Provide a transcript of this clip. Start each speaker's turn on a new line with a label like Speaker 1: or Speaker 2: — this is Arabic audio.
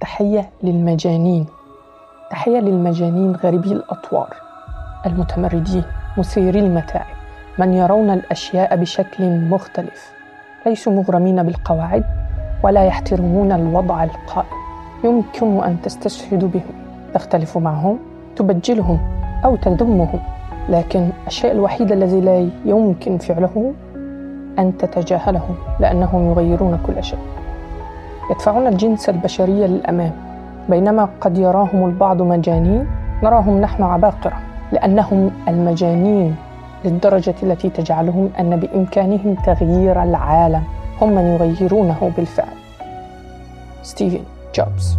Speaker 1: تحية للمجانين. تحية للمجانين غريبي الأطوار. المتمردين مثيري المتاعب من يرون الأشياء بشكل مختلف. ليسوا مغرمين بالقواعد ولا يحترمون الوضع القائم. يمكن أن تستشهد بهم. تختلف معهم تبجلهم أو تذمهم لكن الشيء الوحيد الذي لا يمكن فعله أن تتجاهلهم لأنهم يغيرون كل شيء. يدفعون الجنس البشري للأمام. بينما قد يراهم البعض مجانين نراهم نحن عباقرة لأنهم المجانين للدرجة التي تجعلهم أن بإمكانهم تغيير العالم. هم من يغيرونه بالفعل. ستيفن جوبز.